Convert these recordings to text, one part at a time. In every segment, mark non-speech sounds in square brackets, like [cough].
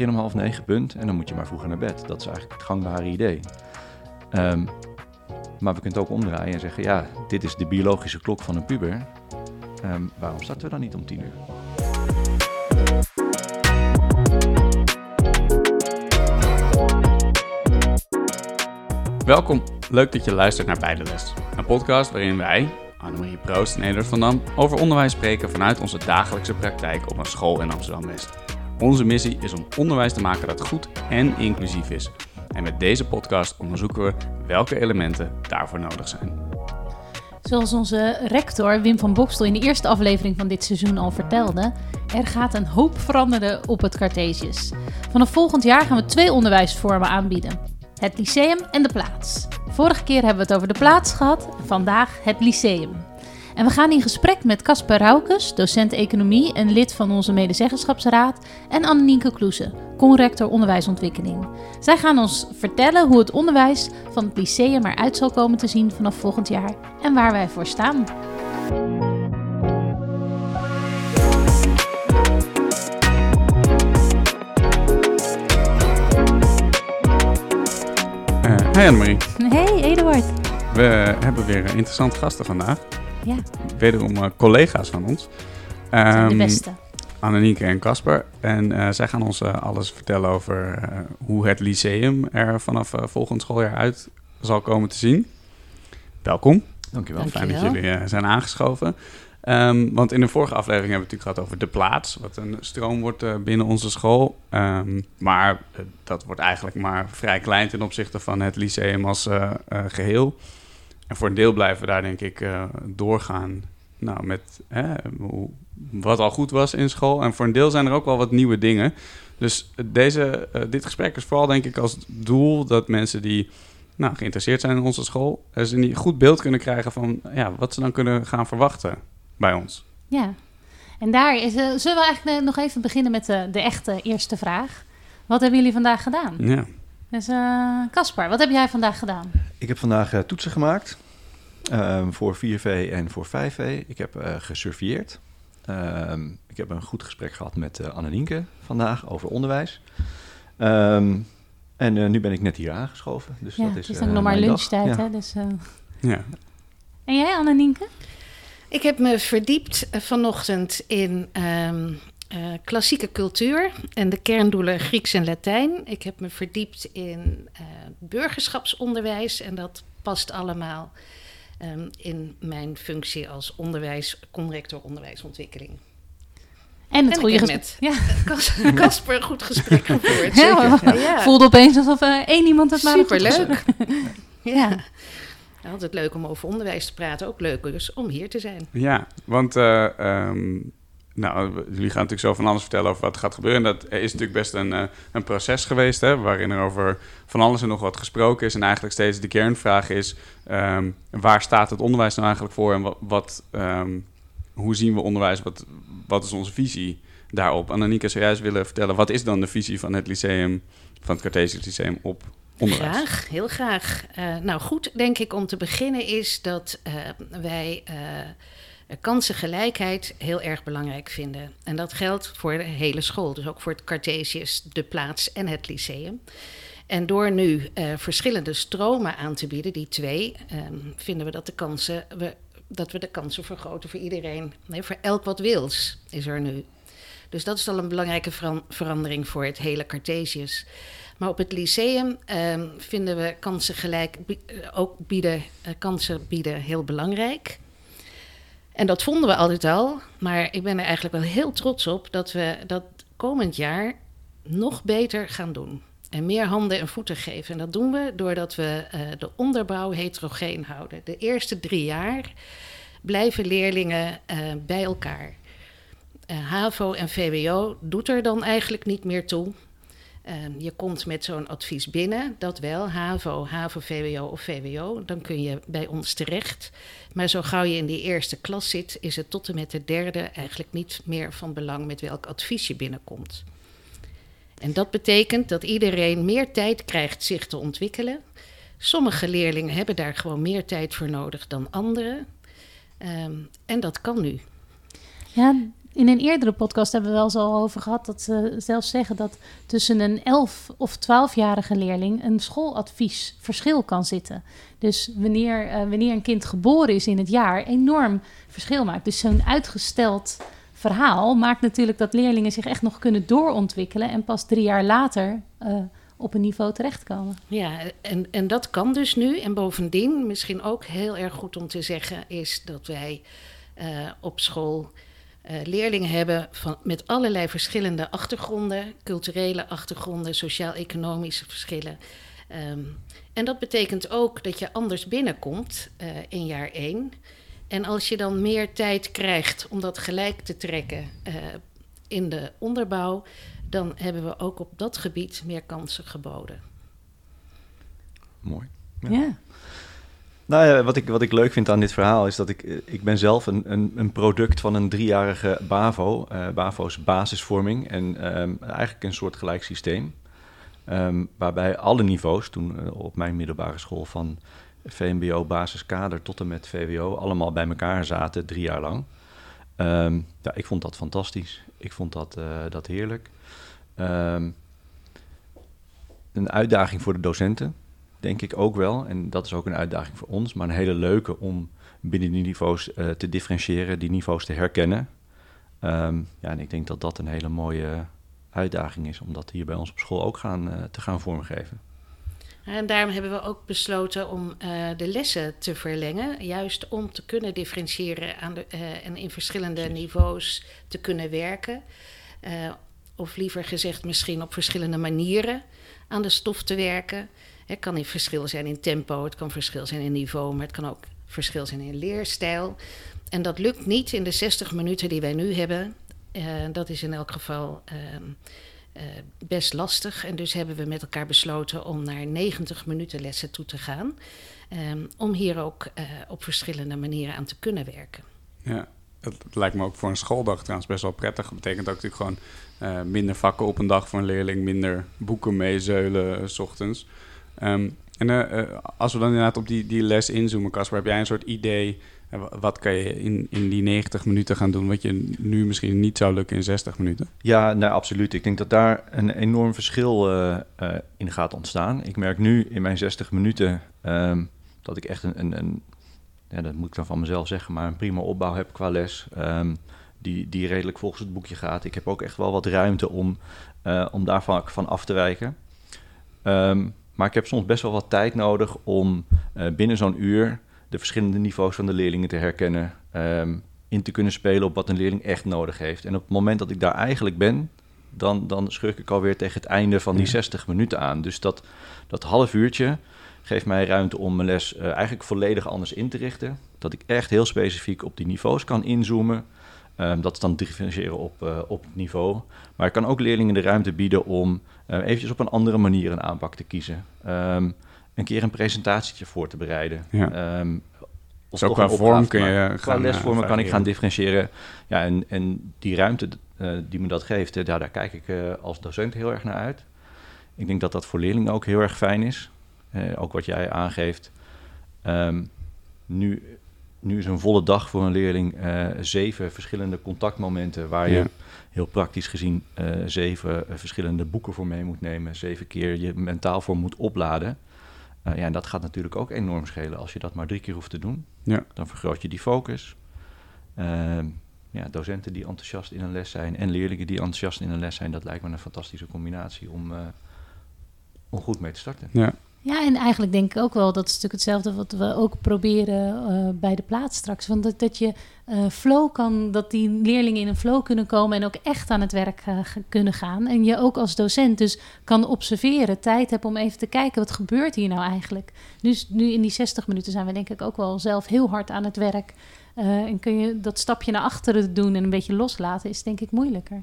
beginnen om half negen, punt. En dan moet je maar vroeger naar bed. Dat is eigenlijk het gangbare idee. Ehm, maar we kunnen het ook omdraaien en zeggen, ja, dit is de biologische klok van een puber. Ehm, waarom starten we dan niet om tien uur? Welkom, leuk dat je luistert naar Beide Les. Een podcast waarin wij, Annemarie Proost en van Dam, over onderwijs spreken vanuit onze dagelijkse praktijk op een school in Amsterdam-West. Onze missie is om onderwijs te maken dat goed en inclusief is. En met deze podcast onderzoeken we welke elementen daarvoor nodig zijn. Zoals onze rector Wim van Bokstel in de eerste aflevering van dit seizoen al vertelde, er gaat een hoop veranderen op het Cartesius. Vanaf volgend jaar gaan we twee onderwijsvormen aanbieden: het lyceum en de plaats. Vorige keer hebben we het over de plaats gehad, vandaag het lyceum. En we gaan in gesprek met Casper Raukes, docent economie en lid van onze medezeggenschapsraad, en Annemieke Kloeze, conrector onderwijsontwikkeling. Zij gaan ons vertellen hoe het onderwijs van het lyceum eruit zal komen te zien vanaf volgend jaar en waar wij voor staan. Uh, hey Annemarie. Hey Eduard. We hebben weer interessante gasten vandaag. Ja. Wederom uh, collega's van ons. Um, de Um, beste. Annemieke en Casper. En uh, zij gaan ons uh, alles vertellen over uh, hoe het lyceum er vanaf volgend schooljaar uit zal komen te zien. Welkom. Dankjewel. Fijn dat jullie zijn aangeschoven. Um, want in de vorige aflevering hebben we het natuurlijk gehad over de plaats, wat een stroom wordt binnen onze school. Um, maar dat wordt eigenlijk maar vrij klein ten opzichte van het lyceum als geheel. En voor een deel blijven we daar denk ik doorgaan nou, met hè, wat al goed was in school. En voor een deel zijn er ook wel wat nieuwe dingen. Dus deze, uh, dit gesprek is vooral denk ik als doel dat mensen die nou, geïnteresseerd zijn in onze school... ze een goed beeld kunnen krijgen van ja, wat ze dan kunnen gaan verwachten bij ons. Ja, en daar is, uh, zullen we eigenlijk nog even beginnen met de, de echte eerste vraag. Wat hebben jullie vandaag gedaan? Ja. Dus Caspar, uh, wat heb jij vandaag gedaan? Ik heb vandaag uh, toetsen gemaakt. Um, voor 4V en voor 5V. Ik heb uh, gesurveilleerd. Um, ik heb een goed gesprek gehad met uh, Annenienke vandaag over onderwijs. Um, en uh, nu ben ik net hier aangeschoven. Dus ja, dat is, het is nog maar lunchtijd, ja. hè? Dus, ja. En jij, Annenienke? Ik heb me verdiept vanochtend in uh, klassieke cultuur en de kerndoelen Grieks en Latijn. Ik heb me verdiept in uh, burgerschapsonderwijs en dat past allemaal um, in mijn functie als onderwijs, conrector onderwijsontwikkeling. En het en goede gesprek. met Casper [laughs] een goed gesprek gevoerd. Ja, zeker. ja. Voelde opeens alsof uh, één iemand het maar had Superleuk. [laughs] ja. ja. Altijd leuk om over onderwijs te praten. Ook leuk dus om hier te zijn. Ja, want uh, um, nou, jullie gaan natuurlijk zo van alles vertellen over wat gaat gebeuren. En dat is natuurlijk best een, uh, een proces geweest, hè, waarin er over van alles en nog wat gesproken is. En eigenlijk steeds de kernvraag is, um, waar staat het onderwijs nou eigenlijk voor? En wat, um, hoe zien we onderwijs? Wat, wat is onze visie daarop? Annemieke zou juist willen vertellen, wat is dan de visie van het lyceum, van het Cartesius Lyceum op onderwijs? Graag, heel graag. Uh, nou goed, denk ik om te beginnen is dat uh, wij... kansengelijkheid heel erg belangrijk vinden. En dat geldt voor de hele school, dus ook voor het Cartesius, de plaats en het lyceum. En door nu uh, verschillende stromen aan te bieden, die twee, um, vinden we dat, de kansen, we, dat we de kansen vergroten voor iedereen. Nee, voor elk wat wils is er nu. Dus dat is al een belangrijke veran verandering voor het hele Cartesius. Maar op het lyceum um, vinden we kansen gelijk, ook bieden, kansen bieden heel belangrijk. En dat vonden we altijd al, maar ik ben er eigenlijk wel heel trots op dat we dat komend jaar nog beter gaan doen. En meer handen en voeten geven. En dat doen we doordat we uh, de onderbouw heterogeen houden. De eerste drie jaar blijven leerlingen uh, bij elkaar. Uh, HAVO en VWO doet er dan eigenlijk niet meer toe. Uh, je komt met zo'n advies binnen, dat wel, HAVO, HAVO, VWO of VWO, dan kun je bij ons terecht. Maar zo gauw je in die eerste klas zit, is het tot en met de derde eigenlijk niet meer van belang met welk advies je binnenkomt. En dat betekent dat iedereen meer tijd krijgt zich te ontwikkelen. Sommige leerlingen hebben daar gewoon meer tijd voor nodig dan anderen. Um, en dat kan nu. Ja, in een eerdere podcast hebben we wel al over gehad dat ze zelfs zeggen dat tussen een 11 of 12-jarige leerling een schooladvies verschil kan zitten. Dus wanneer, uh, wanneer een kind geboren is in het jaar, enorm verschil maakt. Dus zo'n uitgesteld verhaal maakt natuurlijk dat leerlingen zich echt nog kunnen doorontwikkelen en pas drie jaar later uh, op een niveau terechtkomen. Ja, en, en dat kan dus nu. En bovendien, misschien ook heel erg goed om te zeggen, is dat wij uh, op school leerlingen hebben van, met allerlei verschillende achtergronden, culturele achtergronden, sociaal-economische verschillen. Um, en dat betekent ook dat je anders binnenkomt uh, in jaar één. En als je dan meer tijd krijgt om dat gelijk te trekken uh, in de onderbouw, dan hebben we ook op dat gebied meer kansen geboden. Mooi. Ja. ja. Nou ja, wat ik, wat ik leuk vind aan dit verhaal is dat ik, eh, ik ben zelf een, een, een product van een driejarige BAVO, uh, BAVO's basisvorming. En um, eigenlijk een soort gelijk systeem. Um, waarbij alle niveaus, toen uh, op mijn middelbare school van VMBO, basiskader tot en met VWO, allemaal bij elkaar zaten, drie jaar lang. Um, ja, ik vond dat fantastisch. Ik vond dat, dat heerlijk. een uitdaging voor de docenten denk ik ook wel. En dat is ook een uitdaging voor ons, maar een hele leuke om binnen die niveaus uh, te differentiëren, die niveaus te herkennen. Um, ja, en ik denk dat dat een hele mooie uitdaging is om dat hier bij ons op school ook gaan, uh, te gaan vormgeven. En daarom hebben we ook besloten om uh, de lessen te verlengen. Juist om te kunnen differentiëren aan de, uh, en in verschillende niveaus te kunnen werken. Uh, of liever gezegd, misschien op verschillende manieren aan de stof te werken. Het kan in verschil zijn in tempo, het kan verschil zijn in niveau, maar het kan ook verschil zijn in leerstijl. En dat lukt niet in de 60 minuten die wij nu hebben. Uh, dat is in elk geval uh, uh, best lastig. En dus hebben we met elkaar besloten om naar 90 minuten lessen toe te gaan. Um, om hier ook eh, op verschillende manieren aan te kunnen werken. Ja, het lijkt me ook voor een schooldag trouwens best wel prettig. Dat betekent ook natuurlijk gewoon minder vakken op een dag voor een leerling, minder boeken meezeulen s ochtends. Um, en uh, als we dan inderdaad op die, die les inzoomen, Casper, heb jij een soort idee... wat kan je in, in die 90 minuten gaan doen... wat je nu misschien niet zou lukken in 60 minuten? Ja, nou, absoluut. Ik denk dat daar een enorm verschil in gaat ontstaan. Ik merk nu in mijn 60 minuten um, dat ik echt een... een, een ja, dat moet ik dan van mezelf zeggen, maar een prima opbouw heb qua les... Um, die, die redelijk volgens het boekje gaat. Ik heb ook echt wel wat ruimte om, uh, om daarvan van af te wijken. Um, maar ik heb soms best wel wat tijd nodig om uh, binnen zo'n uur de verschillende niveaus van de leerlingen te herkennen. Um, in te kunnen spelen op wat een leerling echt nodig heeft. En op het moment dat ik daar eigenlijk ben, dan, dan schurk ik alweer tegen het einde van die 60 minuten aan. Dus dat, dat half uurtje geeft mij ruimte om mijn les uh, eigenlijk volledig anders in te richten. Dat ik echt heel specifiek op die niveaus kan inzoomen. Um, dat is dan differentiëren op, uh, op niveau. Maar ik kan ook leerlingen de ruimte bieden om uh, eventjes op een andere manier een aanpak te kiezen. Um, een keer een presentatietje voor te bereiden. Ja. Um, of Zo qua vorm kun je Qua lesvormen kan ik gaan differentiëren. Ja, en, en die ruimte uh, die me dat geeft, daar, daar kijk ik als docent heel erg naar uit. Ik denk dat dat voor leerlingen ook heel erg fijn is. ook wat jij aangeeft. Nu nu is een volle dag voor een leerling uh, zeven verschillende contactmomenten waar je ja. heel praktisch gezien uh, zeven uh, verschillende boeken voor mee moet nemen, zeven keer je mentaal voor moet opladen. ja, en dat gaat natuurlijk ook enorm schelen als je dat maar drie keer hoeft te doen. Ja. Dan vergroot je die focus. Ehm, ja, docenten die enthousiast in een les zijn en leerlingen die enthousiast in een les zijn, dat lijkt me een fantastische combinatie om, om goed mee te starten. Ja. Ja, en eigenlijk denk ik ook wel, dat is natuurlijk hetzelfde wat we ook proberen uh, bij de plaats straks. Want dat, dat je uh, flow kan, dat die leerlingen in een flow kunnen komen en ook echt aan het werk uh, kunnen gaan. En je ook als docent dus kan observeren, tijd hebt om even te kijken, wat gebeurt hier nou eigenlijk? Dus nu in die 60 minuten zijn we denk ik ook wel zelf heel hard aan het werk. en kun je dat stapje naar achteren doen en een beetje loslaten, is denk ik moeilijker.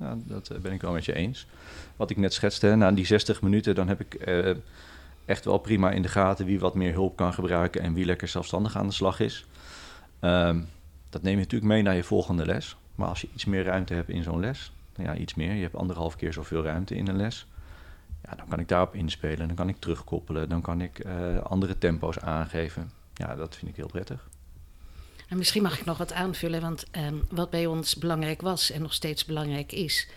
Ja, nou, dat ben ik wel met je eens wat ik net schetste, na die 60 minuten, dan heb ik uh, echt wel prima in de gaten wie wat meer hulp kan gebruiken en wie lekker zelfstandig aan de slag is. Um, dat neem je natuurlijk mee naar je volgende les. Maar als je iets meer ruimte hebt in zo'n les, nou ja, iets meer, je hebt anderhalf keer zoveel ruimte in een les, ja, dan kan ik daarop inspelen, dan kan ik terugkoppelen, dan kan ik uh, andere tempo's aangeven. Ja, dat vind ik heel prettig. En misschien mag ik nog wat aanvullen, want ehm, wat bij ons belangrijk was en nog steeds belangrijk is,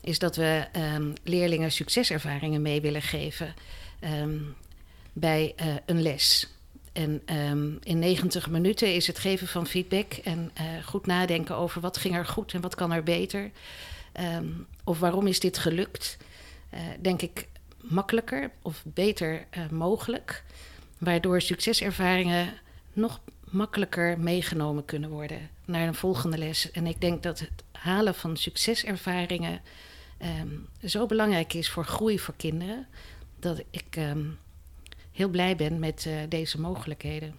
is dat we ehm, leerlingen succeservaringen mee willen geven ehm, bij eh, een les. En in 90 minuten is het geven van feedback en eh, goed nadenken over wat ging er goed en wat kan er beter. Of waarom is dit gelukt? Eh, denk ik makkelijker of beter mogelijk. Waardoor succeservaringen nog makkelijker meegenomen kunnen worden naar een volgende les. En ik denk dat het halen van succeservaringen ehm, zo belangrijk is voor groei voor kinderen. Dat ik ehm, heel blij ben met eh, deze mogelijkheden.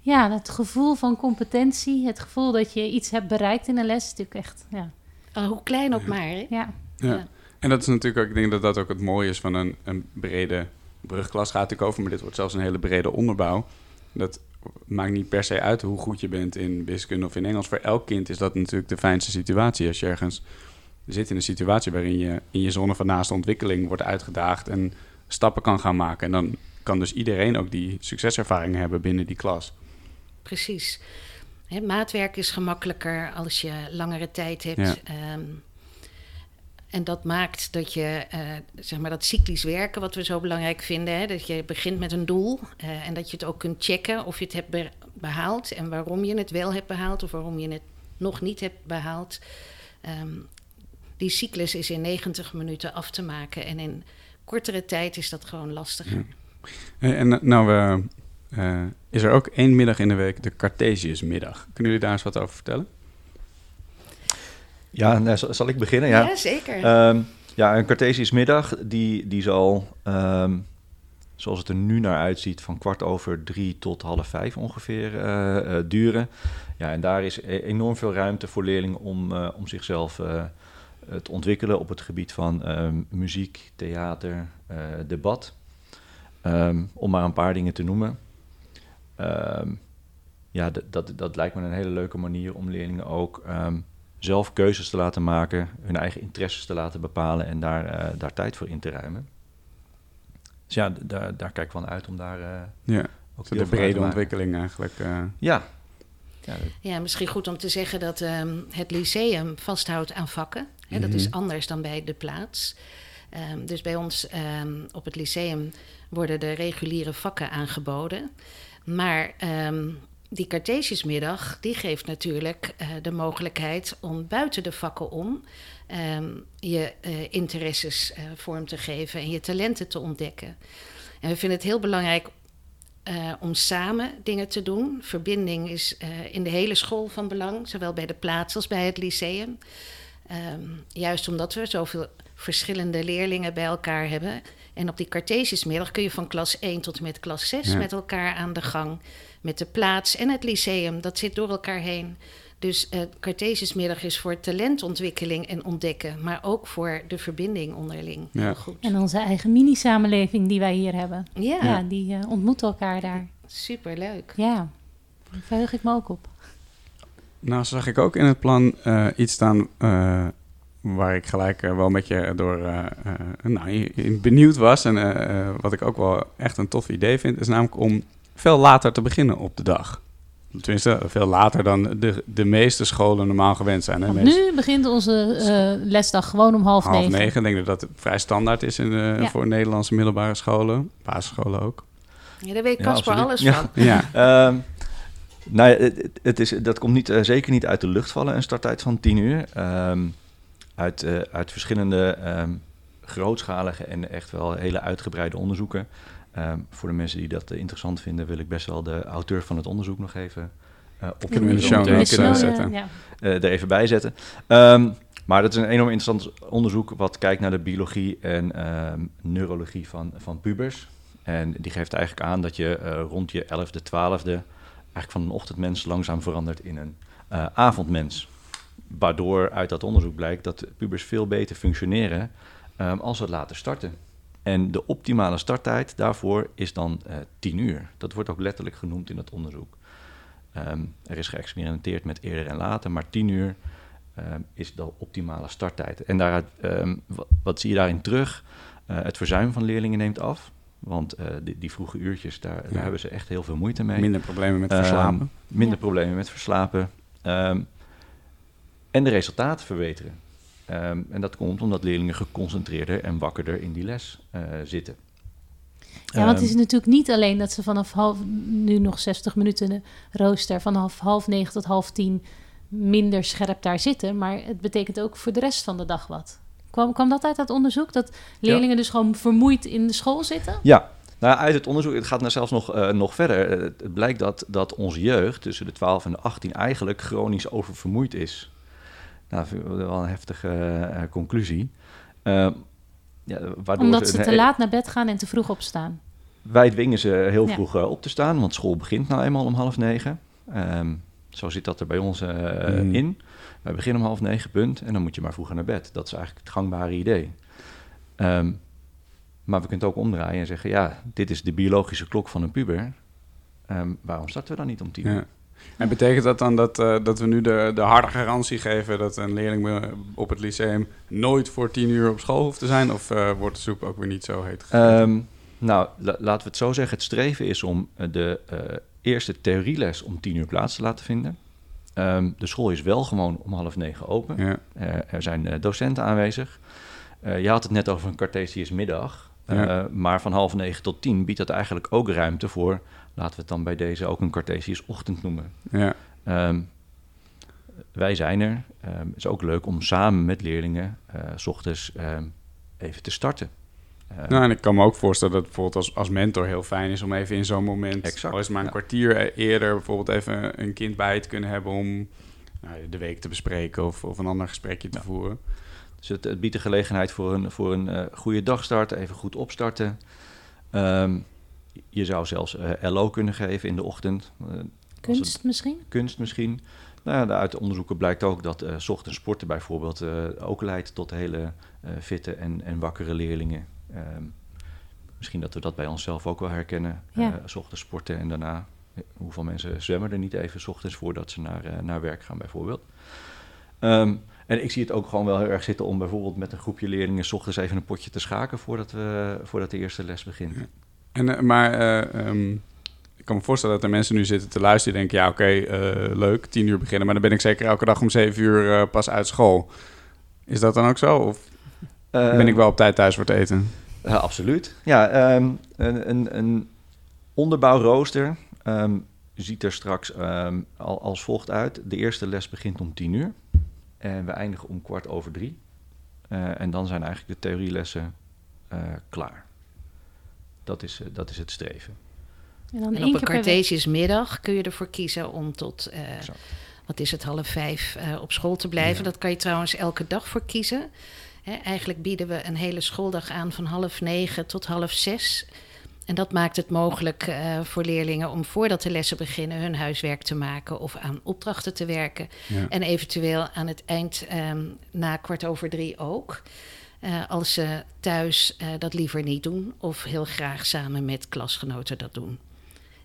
Ja, het gevoel van competentie, het gevoel dat je iets hebt bereikt in een les, is natuurlijk echt, ja. Al hoe klein ook maar. Hè? ja. Ja. Ja. En dat is natuurlijk ook, ik denk dat dat ook het mooie is van een, een brede brugklas. Gaat natuurlijk over, maar dit wordt zelfs een hele brede onderbouw. Dat maakt niet per se uit hoe goed je bent in wiskunde of in Engels. Voor elk kind is dat natuurlijk de fijnste situatie. Als je ergens zit in een situatie waarin je in je zone van naaste ontwikkeling wordt uitgedaagd en stappen kan gaan maken. En dan kan dus iedereen ook die succeservaringen hebben binnen die klas. Precies. Maatwerk is gemakkelijker als je langere tijd hebt. Ja. Ehm, en dat maakt dat je, eh, zeg maar, dat cyclisch werken, wat we zo belangrijk vinden, hè, dat je begint met een doel eh, en dat je het ook kunt checken of je het hebt be- behaald en waarom je het wel hebt behaald of waarom je het nog niet hebt behaald. Ehm, die cyclus is in 90 minuten af te maken en in kortere tijd is dat gewoon lastiger. Ja. Hey, En eh, nou eh, eh, is er ook één middag in de week de Cartesiusmiddag. Kunnen jullie daar eens wat over vertellen? Ja, nou, zal, ik beginnen? Ja, Ja, zeker. Ehm, ja een Cartesius middag, die, die zal, ehm, zoals het er nu naar uitziet, van kwart over drie tot half vijf ongeveer eh, eh, duren. Ja, en daar is e- enorm veel ruimte voor leerlingen om, eh, om zichzelf te ontwikkelen op het gebied van ehm, muziek, theater, debat. Om maar een paar dingen te noemen. Ja, dat, dat lijkt me een hele leuke manier om leerlingen ook zelf keuzes te laten maken, hun eigen interesses te laten bepalen en daar, eh, daar tijd voor in te ruimen. Dus ja, daar, daar kijk ik van uit om daar eh, Ja, ook de brede ontwikkeling eigenlijk. eh. Ja. ja dat- Ja, misschien goed om te zeggen dat ehm, het lyceum vasthoudt aan vakken. Hè, Dat is Mhm. anders dan bij de plaats. Ehm, dus bij ons ehm, op het lyceum worden de reguliere vakken aangeboden. Maar ehm, die Cartesiusmiddag, die geeft natuurlijk eh, de mogelijkheid om buiten de vakken om ehm, je eh, interesses eh, vorm te geven en je talenten te ontdekken. En we vinden het heel belangrijk om samen dingen te doen. Verbinding is in de hele school van belang, zowel bij de plaats als bij het lyceum. Ehm, juist omdat we zoveel verschillende leerlingen bij elkaar hebben. En op die Cartesiusmiddag kun je van klas 1 tot en met klas 6 Ja. met elkaar aan de gang. Met de plaats en het lyceum, dat zit door elkaar heen. Dus uh, Cartesiusmiddag is voor talentontwikkeling en ontdekken, maar ook voor de verbinding onderling. Ja. Goed. En onze eigen mini-samenleving die wij hier hebben. Ja, Ja, die eh, ontmoeten elkaar daar. superleuk. Ja, daar verheug ik me ook op. Nou, zag ik ook in het plan eh, iets staan eh, waar ik gelijk eh, wel met je door eh, eh, nou, benieuwd was. En wat ik ook wel echt een tof idee vind, is namelijk om veel later te beginnen op de dag. Tenminste, veel later dan de, de meeste scholen normaal gewend zijn. Hè? Meest- nu begint onze eh, lesdag gewoon om half, half negen. negen. Ik denk dat dat vrij standaard is in de, Ja. voor Nederlandse middelbare scholen. Basisscholen ook. Ja, daar weet Ja, Casper absoluut. alles Ja. van. Ja, [laughs] Ehm, nou ja, het, is, dat komt niet, zeker niet uit de lucht vallen, een starttijd van 10 uur. Ehm, uit, eh, uit verschillende ehm, grootschalige en echt wel hele uitgebreide onderzoeken. Ehm, voor de mensen die dat eh, interessant vinden, wil ik best wel de auteur van het onderzoek nog even eh op Kunnen we in de show notes, kunnen zetten. ja. eh, er even bij zetten. Ehm, maar dat is een enorm interessant onderzoek wat kijkt naar de biologie en ehm, neurologie van, van pubers. En die geeft eigenlijk aan dat je eh, rond je 11e, 12e eigenlijk van een ochtendmens langzaam verandert in een eh, avondmens. Waardoor uit dat onderzoek blijkt dat pubers veel beter functioneren ehm, als ze later starten. En de optimale starttijd daarvoor is dan eh 10 uur. Dat wordt ook letterlijk genoemd in het onderzoek. Ehm, er is geëxperimenteerd met eerder en later, maar 10 uur ehm, is de optimale starttijd. En daaruit, ehm, wat, wat zie je daarin terug? Eh, het verzuim van leerlingen neemt af. Want eh, die, die vroege uurtjes, daar, Ja. daar hebben ze echt heel veel moeite mee. Minder problemen met verslapen. minder Ja. problemen met verslapen. Ehm, en de resultaten verbeteren. Ehm, en dat komt omdat leerlingen geconcentreerder en wakkerder in die les eh, zitten. Ja, want het Ehm, is natuurlijk niet alleen dat ze vanaf half, nu nog 60 minuten rooster, vanaf half negen tot half tien minder scherp daar zitten, maar het betekent ook voor de rest van de dag wat. Kwam, kwam dat uit dat onderzoek? Dat leerlingen dus gewoon vermoeid in de school zitten? Ja, nou, uit het onderzoek, het gaat nou zelfs nog, eh, nog verder. Eh, Het, het blijkt dat, dat onze jeugd tussen de 12 en de 18 eigenlijk chronisch oververmoeid is. Nou, vind ik wel een heftige eh, conclusie. Eh, ja, Omdat ze een- te laat naar bed gaan en te vroeg opstaan. Wij dwingen ze heel Ja. vroeg eh, op te staan, want school begint nou eenmaal om half negen. Ehm, zo zit dat er bij ons eh, Mhm. in. Wij beginnen om half negen, punt. En dan moet je maar vroeger naar bed. Dat is eigenlijk het gangbare idee. Ehm, maar we kunnen het ook omdraaien en zeggen... ja, dit is de biologische klok van een puber. Ehm, waarom starten we dan niet om tien uur? Ja. En betekent dat dan dat, eh, dat we nu de, de harde garantie geven dat een leerling op het lyceum nooit voor tien uur op school hoeft te zijn? Of eh, wordt de soep ook weer niet zo heet? Ehm, nou, la- laten we het zo zeggen. Het streven is om eh, de eh, eerste theorieles om tien uur plaats te laten vinden. Ehm, de school is wel gewoon om half negen open. ja. Er zijn docenten aanwezig. Je had het net over een Cartesius middag. Eh, Ja. Maar van half negen tot tien biedt dat eigenlijk ook ruimte voor... laten we het dan bij deze ook een Cartesius ochtend noemen. ja. Ehm, wij zijn er. Ehm, Het is ook leuk om samen met leerlingen... eh, s ochtends ehm, even te starten. Ehm, Nou, en ik kan me ook voorstellen dat het bijvoorbeeld als, als mentor heel fijn is om even in zo'n moment, Exact, al is maar een ja. kwartier e- eerder, bijvoorbeeld even een kind bij te kunnen hebben om nou, de week te bespreken of, of een ander gesprekje te voeren. Dus het, het biedt de gelegenheid voor een, voor een eh, goede dagstart, even goed opstarten. Ehm, je zou zelfs eh, LO kunnen geven in de ochtend. Eh, het- Kunst misschien? kunst misschien. Nou ja, uit de onderzoeken blijkt ook dat 's ochtends sporten bijvoorbeeld ook leidt tot hele fitte en, en wakkere leerlingen. Ehm, misschien dat we dat bij onszelf ook wel herkennen. Ja. 's ochtends sporten en daarna, hoeveel mensen zwemmen er niet even 's ochtends voordat ze naar, naar werk gaan bijvoorbeeld. Ehm, en ik zie het ook gewoon wel heel erg zitten om bijvoorbeeld met een groepje leerlingen 's ochtends even een potje te schaken voordat, we, voordat de eerste les begint. En, eh, maar eh, ehm, ik kan me voorstellen dat er mensen nu zitten te luisteren die denken, ja oké, eh, leuk, tien uur beginnen, maar dan ben ik zeker elke dag om zeven uur pas uit school. Is dat dan ook zo? Of ben ik wel op tijd thuis voor het eten? Absoluut. Ja, ehm, een, een, een onderbouwrooster ehm, ziet er straks al, als volgt uit. De eerste les begint om tien uur en we eindigen om kwart over drie. Eh, en dan zijn eigenlijk de theorielessen eh, klaar. Dat is, eh, dat is het streven. En dan En op een. Cartesius middag kun je ervoor kiezen om tot, eh, wat is het, half vijf eh, op school te blijven. Ja. Dat kan je trouwens elke dag voor kiezen. Hè, eigenlijk bieden we een hele schooldag aan van half negen tot half zes. En dat maakt het mogelijk eh, voor leerlingen om voordat de lessen beginnen hun huiswerk te maken of aan opdrachten te werken. Ja. En eventueel aan het eind ehm, na kwart over drie ook. Eh, als ze thuis eh, dat liever niet doen of heel graag samen met klasgenoten dat doen.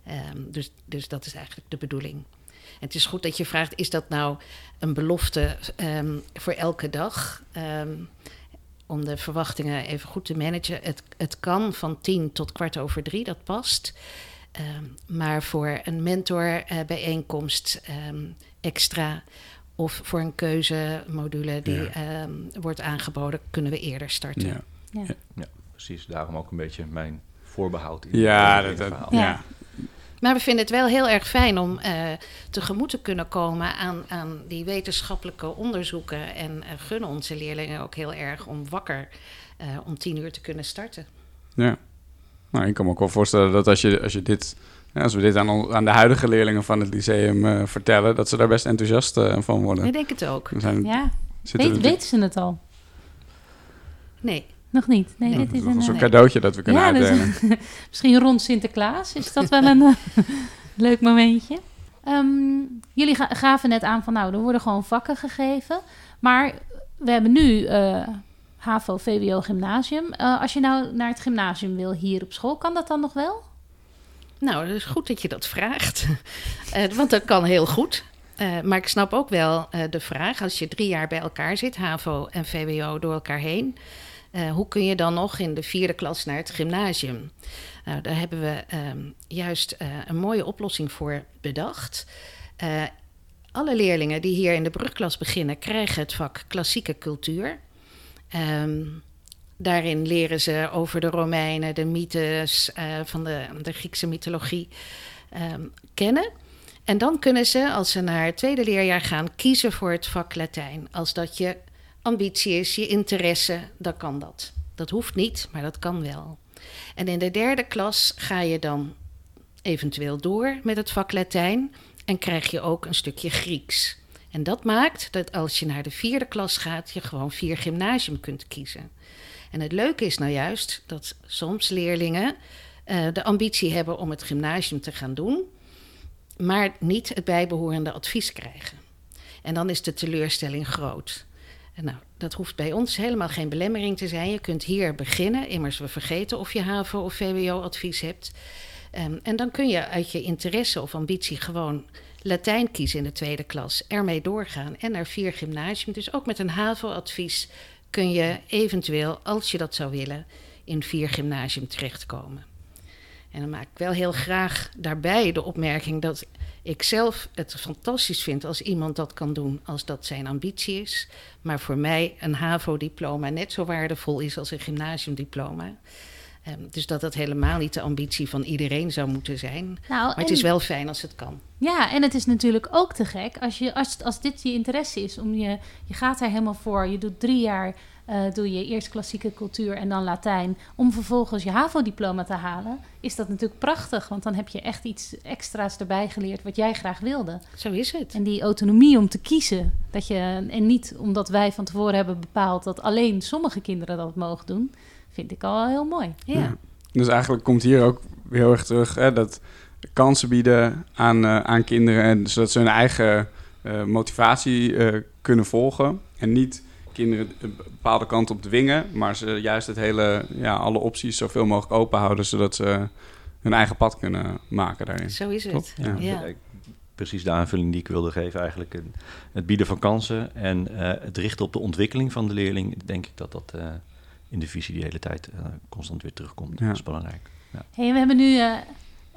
Ehm, dus, dus dat is eigenlijk de bedoeling. En het is goed dat je vraagt: is dat nou een belofte ehm, voor elke dag? Ehm, om de verwachtingen even goed te managen. Het, het kan van tien tot kwart over drie, dat past. Ehm, maar voor een mentorbijeenkomst ehm extra of voor een keuzemodule die Ja. ehm, wordt aangeboden, kunnen we eerder starten. Ja. Ja. Precies, daarom ook een beetje mijn voorbehoud in, Ja, in dat, het dat- verhaal. ja. Maar we vinden het wel heel erg fijn om eh, tegemoet te kunnen komen aan, aan die wetenschappelijke onderzoeken. En eh, gunnen onze leerlingen ook heel erg om wakker eh, om tien uur te kunnen starten. Ja. Nou, ik kan me ook wel voorstellen dat als je, als je dit, ja, als we dit aan, aan de huidige leerlingen van het lyceum eh, vertellen, dat ze daar best enthousiast eh, van worden. Ik denk het ook. Zijn, Ja, zitten Weet, weten ze het al? Nee, Nog niet. Nee, Nee. dit is een... een eh, cadeautje dat we kunnen Ja, uitdelen. [laughs] Misschien rond Sinterklaas is dat wel een eh, [laughs] leuk momentje. Ehm, jullie ga- gaven net aan van nou, er worden gewoon vakken gegeven. Maar we hebben nu eh, HAVO, VWO, gymnasium. Eh, als je nou naar het gymnasium wil hier op school, kan dat dan nog wel? nou, het is goed dat je dat vraagt. [laughs] Eh, want dat kan heel goed. Eh, maar ik snap ook wel eh, de vraag, als je drie jaar bij elkaar zit, HAVO en VWO door elkaar heen, eh, hoe kun je dan nog in de vierde klas naar het gymnasium? Nou, daar hebben we ehm, juist eh, een mooie oplossing voor bedacht. Eh, alle leerlingen die hier in de brugklas beginnen, krijgen het vak klassieke cultuur. Ehm, daarin leren ze over de Romeinen, de mythes van de, de, Griekse mythologie ehm, kennen. En dan kunnen ze, als ze naar het tweede leerjaar gaan, kiezen voor het vak Latijn. Als dat je ambitie is, je interesse, dan kan dat. Dat hoeft niet, maar dat kan wel. En in de derde klas ga je dan eventueel door met het vak Latijn en krijg je ook een stukje Grieks. En dat maakt dat als je naar de vierde klas gaat, je gewoon vier gymnasium kunt kiezen. En het leuke is nou juist dat soms leerlingen uh, de ambitie hebben om het gymnasium te gaan doen, maar niet het bijbehorende advies krijgen. En dan is de teleurstelling groot. Nou, dat hoeft bij ons helemaal geen belemmering te zijn. Je kunt hier beginnen. Immers, we vergeten of je HAVO of VWO-advies hebt. Um, en dan kun je uit je interesse of ambitie gewoon Latijn kiezen in de tweede klas. Ermee doorgaan en naar vier gymnasium. Dus ook met een HAVO-advies kun je eventueel, als je dat zou willen, in vier gymnasium terechtkomen. En dan maak ik wel heel graag daarbij de opmerking dat ik zelf het fantastisch vind als iemand dat kan doen als dat zijn ambitie is. Maar voor mij een HAVO-diploma net zo waardevol is als een gymnasiumdiploma. Um, dus dat dat helemaal niet de ambitie van iedereen zou moeten zijn. Nou, maar het is wel fijn als het kan. Ja, en het is natuurlijk ook te gek als, je, als, als dit je interesse is. Om je, je gaat er helemaal voor. Je doet drie jaar uh, doe je eerst klassieke cultuur en dan Latijn. Om vervolgens je HAVO-diploma te halen, is dat natuurlijk prachtig. Want dan heb je echt iets extra's erbij geleerd wat jij graag wilde. Zo is het. En die autonomie om te kiezen. Dat je, en niet omdat wij van tevoren hebben bepaald dat alleen sommige kinderen dat mogen doen, vind ik al heel mooi. Ja. Dus eigenlijk komt hier ook heel erg terug hè, dat kansen bieden aan, uh, aan kinderen. En zodat ze hun eigen uh, motivatie uh, kunnen volgen. En niet kinderen een bepaalde kant op dwingen, maar ze juist het hele, ja, alle opties zoveel mogelijk open houden, zodat ze hun eigen pad kunnen maken daarin. Zo is het. Ja. Precies de aanvulling die ik wilde geven, eigenlijk het bieden van kansen en uh, het richten op de ontwikkeling van de leerling, denk ik dat dat uh, in de visie die hele tijd uh, constant weer terugkomt. Ja. Dat is belangrijk. Ja. Hey, we hebben nu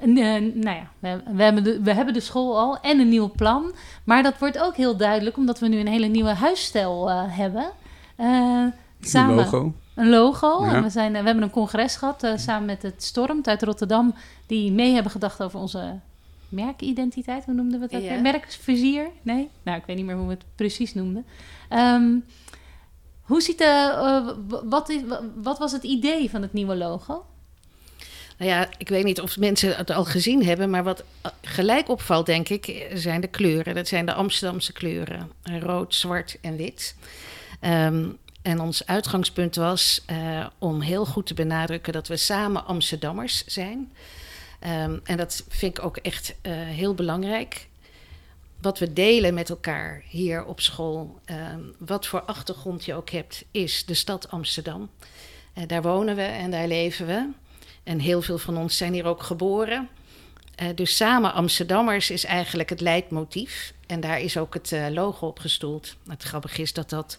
nou ja, we, we, hebben de, we hebben de school al en een nieuw plan. Maar dat wordt ook heel duidelijk omdat we nu een hele nieuwe huisstijl uh, hebben. Uh, samen, een logo. Een logo. En we, zijn, we hebben een congres gehad uh, samen met het Stormt uit Rotterdam. Die mee hebben gedacht over onze merkidentiteit. Hoe noemden we het? Ja. Merkvizier? Nee? Nou, ik weet niet meer hoe we het precies noemden. Um, hoe ziet de, wat, is, wat was het idee van het nieuwe logo? Nou ja, ik weet niet of mensen het al gezien hebben, maar wat gelijk opvalt, denk ik, zijn de kleuren. Dat zijn de Amsterdamse kleuren: rood, zwart en wit. Um, en ons uitgangspunt was uh, om heel goed te benadrukken dat we samen Amsterdammers zijn. Um, en dat vind ik ook echt uh, heel belangrijk. Wat we delen met elkaar hier op school, um, wat voor achtergrond je ook hebt, is de stad Amsterdam. Daar wonen we en daar leven we. En heel veel van ons zijn hier ook geboren. Uh, dus samen Amsterdammers is eigenlijk het leidmotief. En daar is ook het uh, logo op gestoeld. Het grappige is dat dat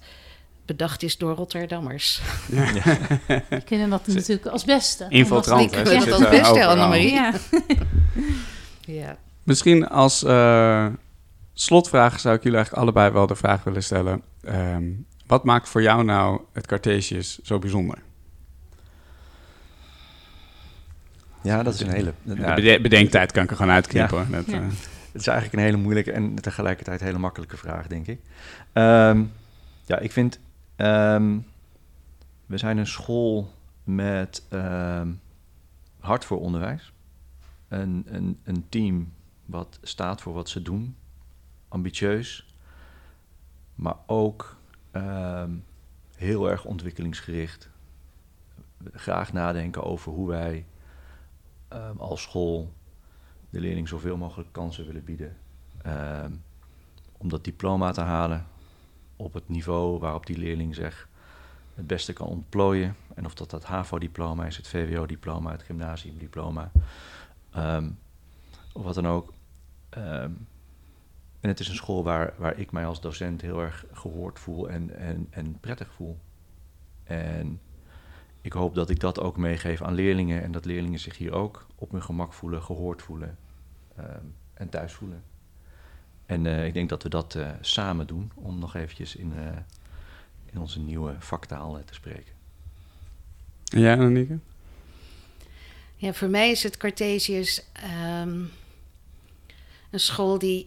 bedacht is door Rotterdammers. Ja. [laughs] Die kennen dat natuurlijk als beste. Infiltrant. Dat als beste, Annemarie. Ja. [laughs] ja. Misschien als uh, slotvraag zou ik jullie eigenlijk allebei wel de vraag willen stellen. Um, wat maakt voor jou nou het Cartesius zo bijzonder? Ja, dat is een hele... Ja, bedenktijd kan ik er gewoon uitknippen. Ja. Dat, uh... Het is eigenlijk een hele moeilijke en tegelijkertijd hele makkelijke vraag, denk ik. Um, ja, ik vind... Um, we zijn een school met um, hart voor onderwijs. Een, een, een team wat staat voor wat ze doen. Ambitieus. Maar ook heel erg ontwikkelingsgericht. Graag nadenken over hoe wij um, als school de leerling zoveel mogelijk kansen willen bieden um, om dat diploma te halen op het niveau waarop die leerling zich het beste kan ontplooien. En of dat dat HAVO-diploma is, het VWO-diploma, het gymnasiumdiploma, um, of wat dan ook. En het is een school waar, waar ik mij als docent heel erg gehoord voel en, en, en prettig voel. En ik hoop dat ik dat ook meegeef aan leerlingen en dat leerlingen zich hier ook op hun gemak voelen, gehoord voelen ehm, en thuis voelen. En eh, ik denk dat we dat eh, samen doen om nog eventjes in, eh, in onze nieuwe vaktaal te spreken. En jij, Annemieke? Ja, voor mij is het Cartesius ehm, een school die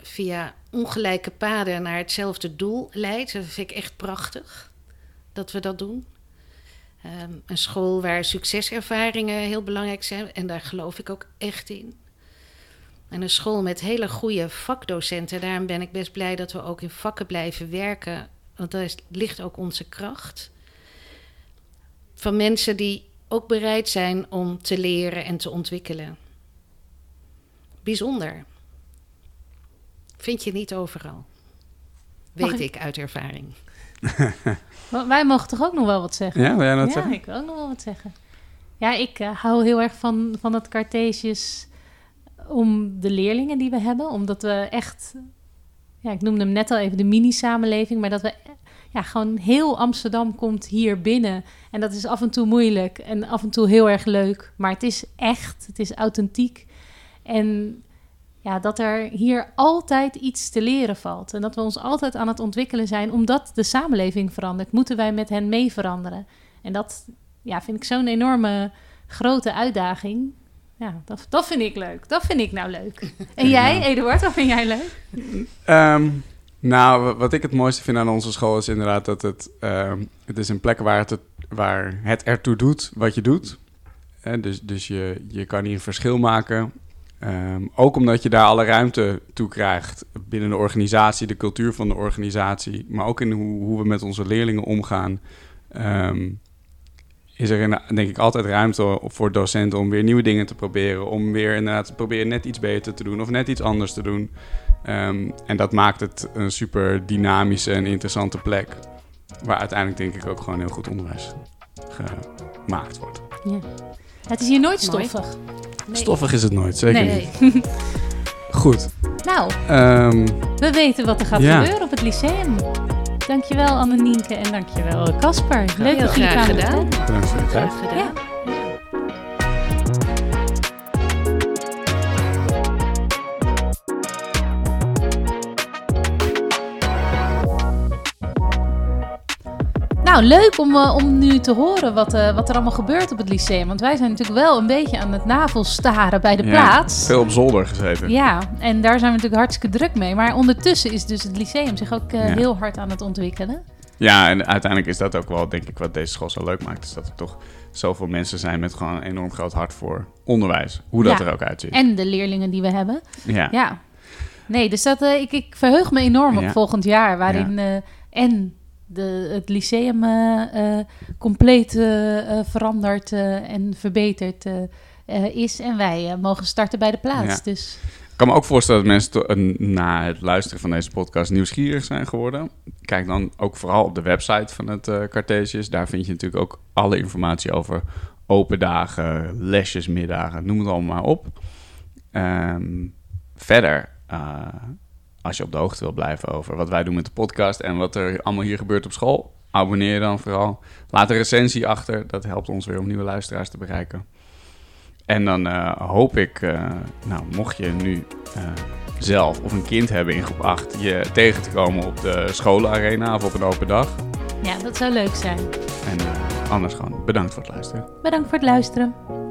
via ongelijke paden naar hetzelfde doel leidt. Dat vind ik echt prachtig dat we dat doen. Ehm, een school waar succeservaringen heel belangrijk zijn en daar geloof ik ook echt in. En een school met hele goede vakdocenten. Daarom ben ik best blij dat we ook in vakken blijven werken. Want daar ligt ook onze kracht. Van mensen die ook bereid zijn om te leren en te ontwikkelen. Bijzonder. Vind je niet overal. Weet ik uit ervaring. [laughs] Wij mogen toch ook nog wel wat zeggen? Ja, wil jij dat ja, zeggen? ik wil ook nog wel wat zeggen. Ja, ik uh, hou heel erg van, van het Cartesius om de leerlingen die we hebben. Omdat we echt, ja, ik noemde hem net al even de mini-samenleving, maar dat we ja, gewoon heel Amsterdam komt hier binnen. En dat is af en toe moeilijk en af en toe heel erg leuk. Maar het is echt, het is authentiek. En ja, dat er hier altijd iets te leren valt. En dat we ons altijd aan het ontwikkelen zijn, omdat de samenleving verandert, moeten wij met hen mee veranderen. En dat ja, vind ik zo'n enorme grote uitdaging. Ja, dat, dat vind ik leuk. Dat vind ik nou leuk. En jij, Eduard, wat vind jij leuk? Um, nou, wat ik het mooiste vind aan onze school is inderdaad dat het, um, het is een plek waar het, waar het ertoe doet wat je doet. Uh, dus dus je, je kan hier een verschil maken. Um, ook omdat je daar alle ruimte toe krijgt binnen de organisatie, de cultuur van de organisatie, maar ook in hoe, hoe we met onze leerlingen omgaan. Um, is er in, denk ik altijd ruimte voor docenten om weer nieuwe dingen te proberen. Om weer inderdaad te proberen net iets beter te doen of net iets anders te doen. Um, en dat maakt het een super dynamische en interessante plek. Waar uiteindelijk denk ik ook gewoon heel goed onderwijs gemaakt wordt. Ja. Het is hier nooit stoffig. Nee. Stoffig is het nooit, zeker nee. niet. [laughs] Goed. Nou, um, we weten wat er gaat ja. gebeuren op het lyceum. Dankjewel Annenienke en dankjewel Casper. Leuk dat jullie graag gedaan. Bedankt voor je tijd. Graag gedaan. Ja. Nou, leuk om, uh, om nu te horen wat, uh, wat er allemaal gebeurt op het lyceum. Want wij zijn natuurlijk wel een beetje aan het navelstaren bij de Ja, plaats. Veel op zolder gezeten. Ja, en daar zijn we natuurlijk hartstikke druk mee. Maar ondertussen is dus het lyceum zich ook uh, Ja. heel hard aan het ontwikkelen. Ja, en uiteindelijk is dat ook wel, denk ik, wat deze school zo leuk maakt. Is dat er toch zoveel mensen zijn met gewoon een enorm groot hart voor onderwijs. Hoe dat Ja. er ook uitziet. En de leerlingen die we hebben. ja. Ja. Nee, dus dat, eh, ik, ik verheug me enorm op volgend jaar. Waarin eh, en de, het lyceum eh, eh, compleet eh, veranderd en verbeterd is. En wij mogen starten bij de plaats. Ja. Dus Ik kan me ook voorstellen dat mensen na het luisteren van deze podcast nieuwsgierig zijn geworden. Kijk dan ook vooral op de website van het eh Cartesius. Daar vind je natuurlijk ook alle informatie over open dagen, lesjes, middagen, noem het allemaal maar op. Ehm, verder, als je op de hoogte wil blijven over wat wij doen met de podcast en wat er allemaal hier gebeurt op school, abonneer je dan vooral. Laat een recensie achter, dat helpt ons weer om nieuwe luisteraars te bereiken. En dan eh, hoop ik, eh, nou, mocht je nu eh, zelf of een kind hebben in groep 8, je tegen te komen op de scholenarena of op een open dag. ja, dat zou leuk zijn. En anders gewoon bedankt voor het luisteren. Bedankt voor het luisteren.